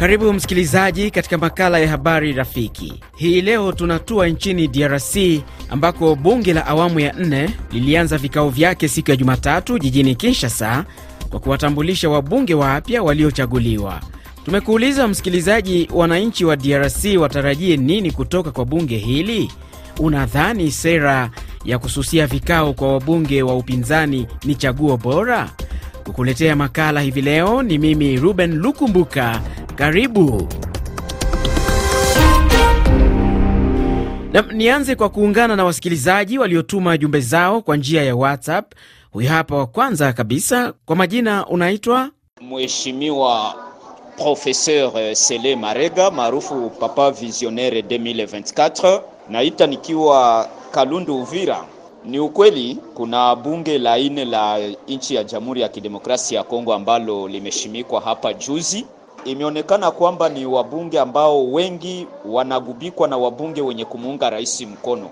Karibu msikilizaji katika makala ya habari rafiki. Hii leo tunatua nchini DRC ambako bunge la awamu ya nne lilianza vikao vyake siku ya Jumatatu jijini Kinshasa kwa kuwatambulisha wabunge wapya waliochaguliwa. Tumekuuliza msikilizaji, wananchi wa DRC watarajie nini kutoka kwa bunge hili? Unadhani sera ya kususia vikao kwa wabunge wa upinzani ni chaguo bora? Kukuletea makala hivi leo ni mimi Ruben Lukumbuka. Karibu na nianze kwa kuungana na wasikilizaji waliotuma jumbe zao kwa njia ya WhatsApp. Huyu hapa wa kwanza kabisa, kwa majina unaitwa Mheshimiwa Professeur Sele Marega maarufu Papa Visionnaire 2024. Naita nikiwa Kalundu Uvira. Ni ukweli kuna bunge la nne la nchi ya Jamhuri ya Kidemokrasia ya Kongo ambalo limeshimikwa hapa juzi. Imeonekana kwamba ni wabunge ambao wengi wanagubikwa na wabunge wenye kumuunga rais mkono,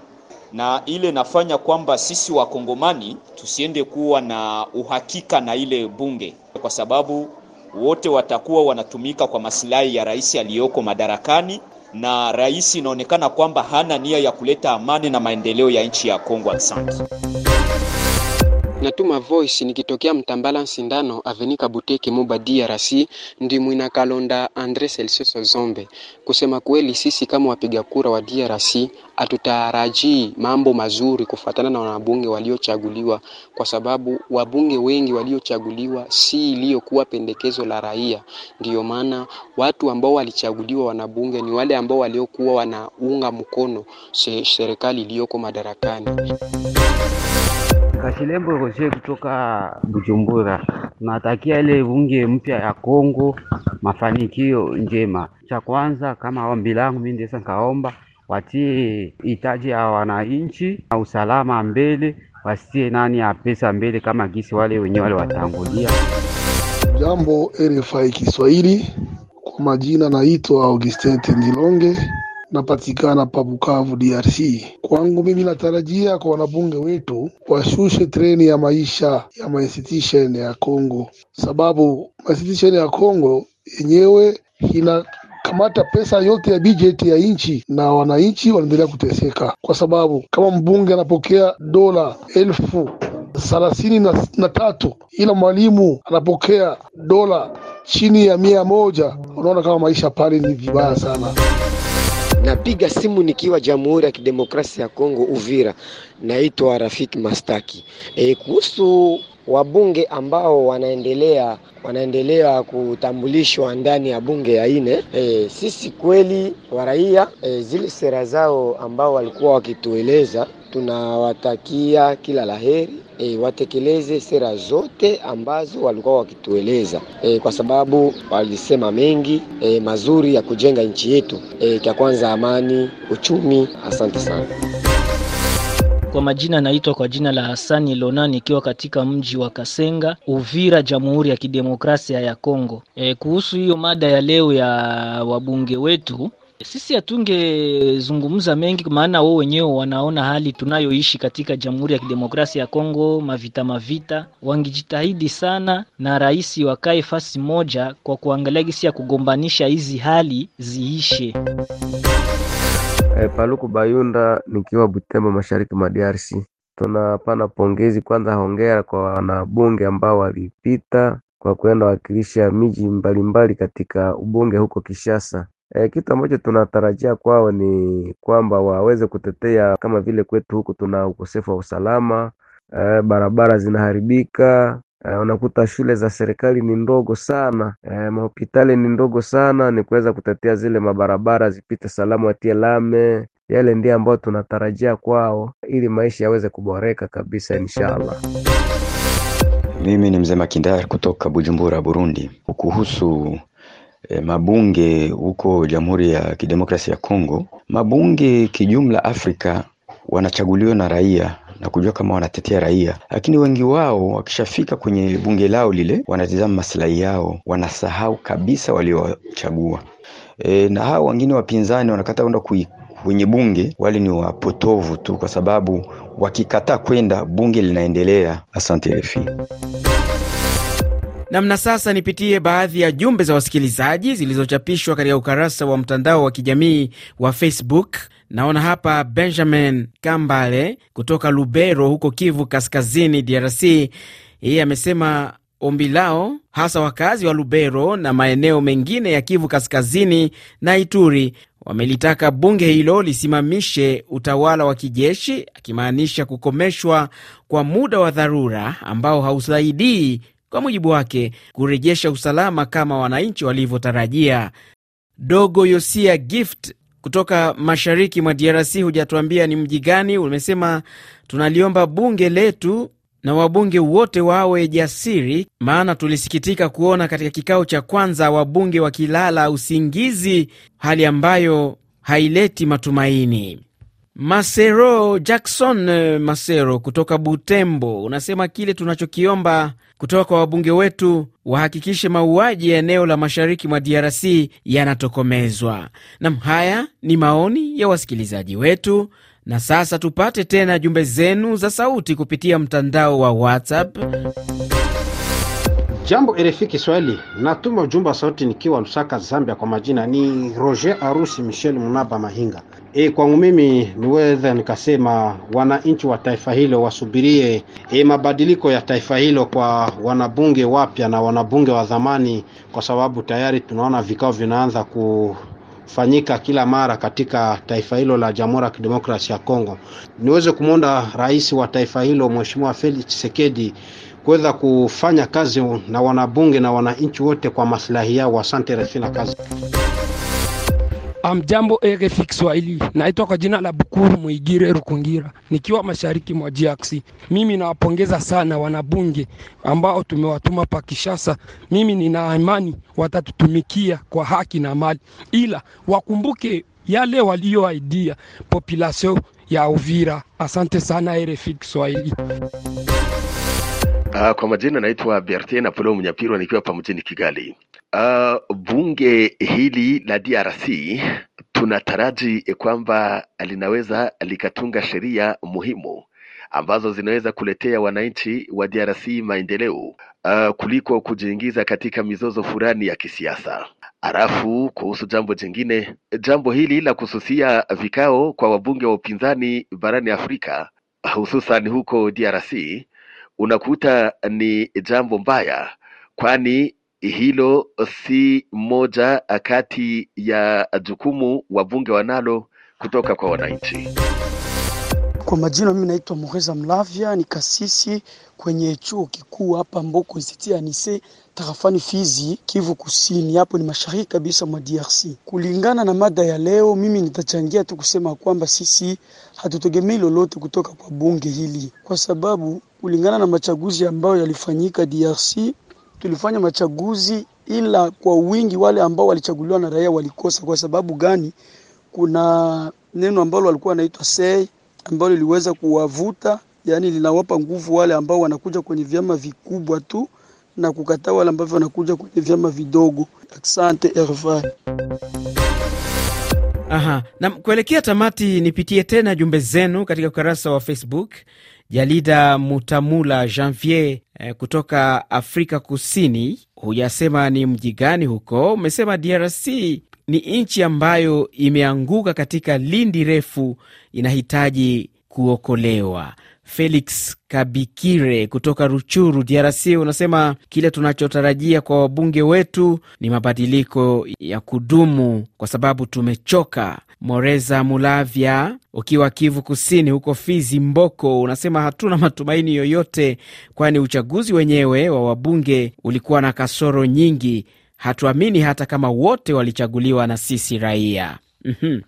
na ile inafanya kwamba sisi wakongomani tusiende kuwa na uhakika na ile bunge, kwa sababu wote watakuwa wanatumika kwa masilahi ya rais aliyoko madarakani na rais inaonekana kwamba hana nia ya kuleta amani na maendeleo ya nchi ya Kongo. Asante. Natuma voice nikitokea Mtambala Sindano Avenika Buteke Moba DRC, ndi mwina Kalonda Andre Celsius Zombe. Kusema kweli, sisi kama wapiga kura wa DRC hatutarajii mambo mazuri kufuatana na wanabunge waliochaguliwa, kwa sababu wabunge wengi waliochaguliwa si iliyokuwa pendekezo la raia. Ndiyo maana watu ambao walichaguliwa wanabunge ni wale ambao waliokuwa wanaunga mkono serikali iliyoko madarakani. Kashilembo Roger kutoka Bujumbura. Tunatakia ile bunge mpya ya Kongo mafanikio njema. Cha kwanza, kama ombi langu mimi ndio nikaomba watie hitaji ya wananchi na usalama mbele, wasitie nani ya pesa mbele kama gisi wale wenyewe wale watangulia. Jambo RFI Kiswahili, kwa majina naitwa Augustin Tendilonge napatikana pa Bukavu, DRC. Kwangu mimi natarajia kwa wanabunge wetu washushe treni ya maisha ya mainstitution ya Kongo, sababu mainstitution ya Kongo yenyewe inakamata pesa yote ya bajeti ya nchi na wananchi wanaendelea kuteseka, kwa sababu kama mbunge anapokea dola elfu thelathini na, na tatu ila mwalimu anapokea dola chini ya mia moja unaona kama maisha pale ni vibaya sana. Napiga simu nikiwa Jamhuri ya Kidemokrasia ya Kongo, Uvira. Naitwa Rafiki Mastaki. E, kuhusu wabunge ambao wanaendelea wanaendelea kutambulishwa ndani ya bunge ya ine. E, sisi kweli wa raia e, zile sera zao ambao walikuwa wakitueleza tunawatakia kila la heri e, watekeleze sera zote ambazo walikuwa wakitueleza e, kwa sababu walisema mengi e, mazuri ya kujenga nchi yetu e, cha kwanza amani, uchumi. Asante sana. Kwa majina naitwa kwa jina la Hasani Lona nikiwa katika mji wa Kasenga, Uvira, Jamhuri ya Kidemokrasia ya Kongo. E, kuhusu hiyo mada ya leo ya wabunge wetu sisi hatungezungumza mengi, maana wao wenyewe wanaona hali tunayoishi katika Jamhuri ya Kidemokrasia ya Kongo, mavita mavita. Wangejitahidi sana na rais wakae fasi moja kwa kuangalia gisi ya kugombanisha hizi hali ziishe. E, Paluku Bayunda nikiwa Butembo, mashariki mwa DRC. Tunapana pongezi kwanza, hongera kwa wanabunge ambao walipita kwa kwenda wakilisha miji mbalimbali katika ubunge huko Kishasa. E, kitu ambacho tunatarajia kwao ni kwamba waweze kutetea kama vile kwetu huku tuna ukosefu wa usalama e, barabara zinaharibika e, unakuta shule za serikali ni ndogo sana mahospitali ni ndogo sana, ni kuweza kutetea zile mabarabara zipite salama, watie lame. Yale ndio ambayo tunatarajia kwao ili maisha yaweze kuboreka kabisa, inshallah. Mimi ni mzee Makindari kutoka Bujumbura, Burundi. Kuhusu E, mabunge huko Jamhuri ya Kidemokrasia ya Kongo, mabunge kijumla Afrika wanachaguliwa na raia na kujua kama wanatetea raia, lakini wengi wao wakishafika kwenye bunge lao lile wanatizama maslahi yao, wanasahau kabisa waliowachagua. E, na hao wengine wapinzani wanakata kwenda kwenye bunge, wale ni wapotovu tu, kwa sababu wakikataa kwenda bunge linaendelea. Asante RFI. Namna sasa, nipitie baadhi ya jumbe za wasikilizaji zilizochapishwa katika ukarasa wa mtandao wa kijamii wa Facebook. Naona hapa Benjamin Kambale kutoka Lubero huko Kivu Kaskazini, DRC. Yeye amesema ombi lao hasa wakazi wa Lubero na maeneo mengine ya Kivu Kaskazini na Ituri wamelitaka bunge hilo lisimamishe utawala wa kijeshi, akimaanisha kukomeshwa kwa muda wa dharura ambao hausaidii kwa mujibu wake kurejesha usalama kama wananchi walivyotarajia. Dogo Yosia Gift kutoka mashariki mwa DRC, hujatuambia ni mji gani. Umesema tunaliomba bunge letu na wabunge wote wawe jasiri, maana tulisikitika kuona katika kikao cha kwanza wabunge wakilala usingizi, hali ambayo haileti matumaini. Masero Jackson Masero kutoka Butembo unasema kile tunachokiomba kutoka kwa wabunge wetu wahakikishe mauaji ya eneo la mashariki mwa DRC yanatokomezwa. Nam, haya ni maoni ya wasikilizaji wetu. Na sasa tupate tena jumbe zenu za sauti kupitia mtandao wa WhatsApp. Jambo RFI Kiswahili, natuma ujumbe wa sauti nikiwa Lusaka, Zambia. Kwa majina ni Roger Arusi Michel Munaba Mahinga. E, kwangu mimi niweza nikasema wananchi wa taifa hilo wasubirie e, mabadiliko ya taifa hilo kwa wanabunge wapya na wanabunge wa zamani, kwa sababu tayari tunaona vikao vinaanza kufanyika kila mara katika taifa hilo la Jamhuri ya Kidemokrasia ya Kongo. Niweze kumwomba rais wa taifa hilo Mheshimiwa Felix Tshisekedi kuweza kufanya kazi na wanabunge na wananchi wote kwa maslahi yao. Asante refi na kazi. Amjambo RFI Kiswahili, naitwa kwa jina la Bukuru Mwigire Rukungira, nikiwa mashariki mwa DRC. Mimi nawapongeza sana wanabunge ambao tumewatuma pa Kishasa. Mimi nina imani watatutumikia kwa haki na mali, ila wakumbuke yale walioaidia population ya Uvira. Asante sana RFI Kiswahili. Uh, kwa majina naitwa Bertin Apolo Mnyapirwa nikiwa pa mjini Kigali. Uh, bunge hili la DRC tunataraji kwamba linaweza likatunga sheria muhimu ambazo zinaweza kuletea wananchi wa DRC maendeleo uh, kuliko kujiingiza katika mizozo fulani ya kisiasa. Halafu kuhusu jambo jingine, jambo hili la kususia vikao kwa wabunge wa upinzani barani Afrika hususan huko DRC unakuta ni jambo mbaya, kwani hilo si moja kati ya jukumu wabunge wanalo kutoka kwa wananchi. Kwa majina mimi naitwa Moreza Mlavya, ni kasisi kwenye chuo kikuu hapa Mboko Institut Anise tarafani Fizi, Kivu Kusini, hapo ni mashariki kabisa mwa DRC. Kulingana na mada ya leo, mimi nitachangia tu kusema kwamba sisi hatutegemei lolote kutoka kwa bunge hili, kwa sababu kulingana na machaguzi ambayo yalifanyika DRC, tulifanya machaguzi ila kwa wingi wale ambao walichaguliwa na raia walikosa. Kwa sababu gani? Kuna neno ambalo walikuwa wanaitwa sei ambalo liliweza kuwavuta, yani linawapa nguvu wale ambao wanakuja kwenye vyama vikubwa tu na kukataa wale ambao wanakuja kwenye vyama vidogo. Asante RFI. Aha, na kuelekea tamati, nipitie tena jumbe zenu katika ukurasa wa Facebook. Jalida Mutamula Janvier eh, kutoka Afrika Kusini, hujasema ni mji gani huko. Umesema DRC ni nchi ambayo imeanguka katika lindi refu, inahitaji kuokolewa. Felix Kabikire kutoka Ruchuru, DRC, unasema kile tunachotarajia kwa wabunge wetu ni mabadiliko ya kudumu kwa sababu tumechoka. Moreza Mulavya ukiwa Kivu Kusini huko Fizi Mboko, unasema hatuna matumaini yoyote, kwani uchaguzi wenyewe wa wabunge ulikuwa na kasoro nyingi. Hatuamini hata kama wote walichaguliwa na sisi raia. Mm-hmm.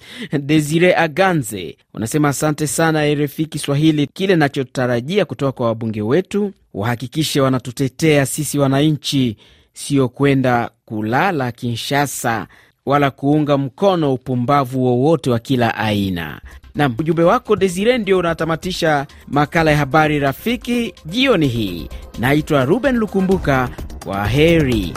Desire Aganze unasema asante sana RFI Kiswahili. Kile nachotarajia kutoka kwa wabunge wetu, wahakikishe wanatutetea sisi wananchi, sio kwenda kulala Kinshasa wala kuunga mkono upumbavu wowote wa kila aina. Nam, ujumbe wako Desire ndio unatamatisha makala ya habari rafiki jioni hii. Naitwa Ruben Lukumbuka, kwa heri.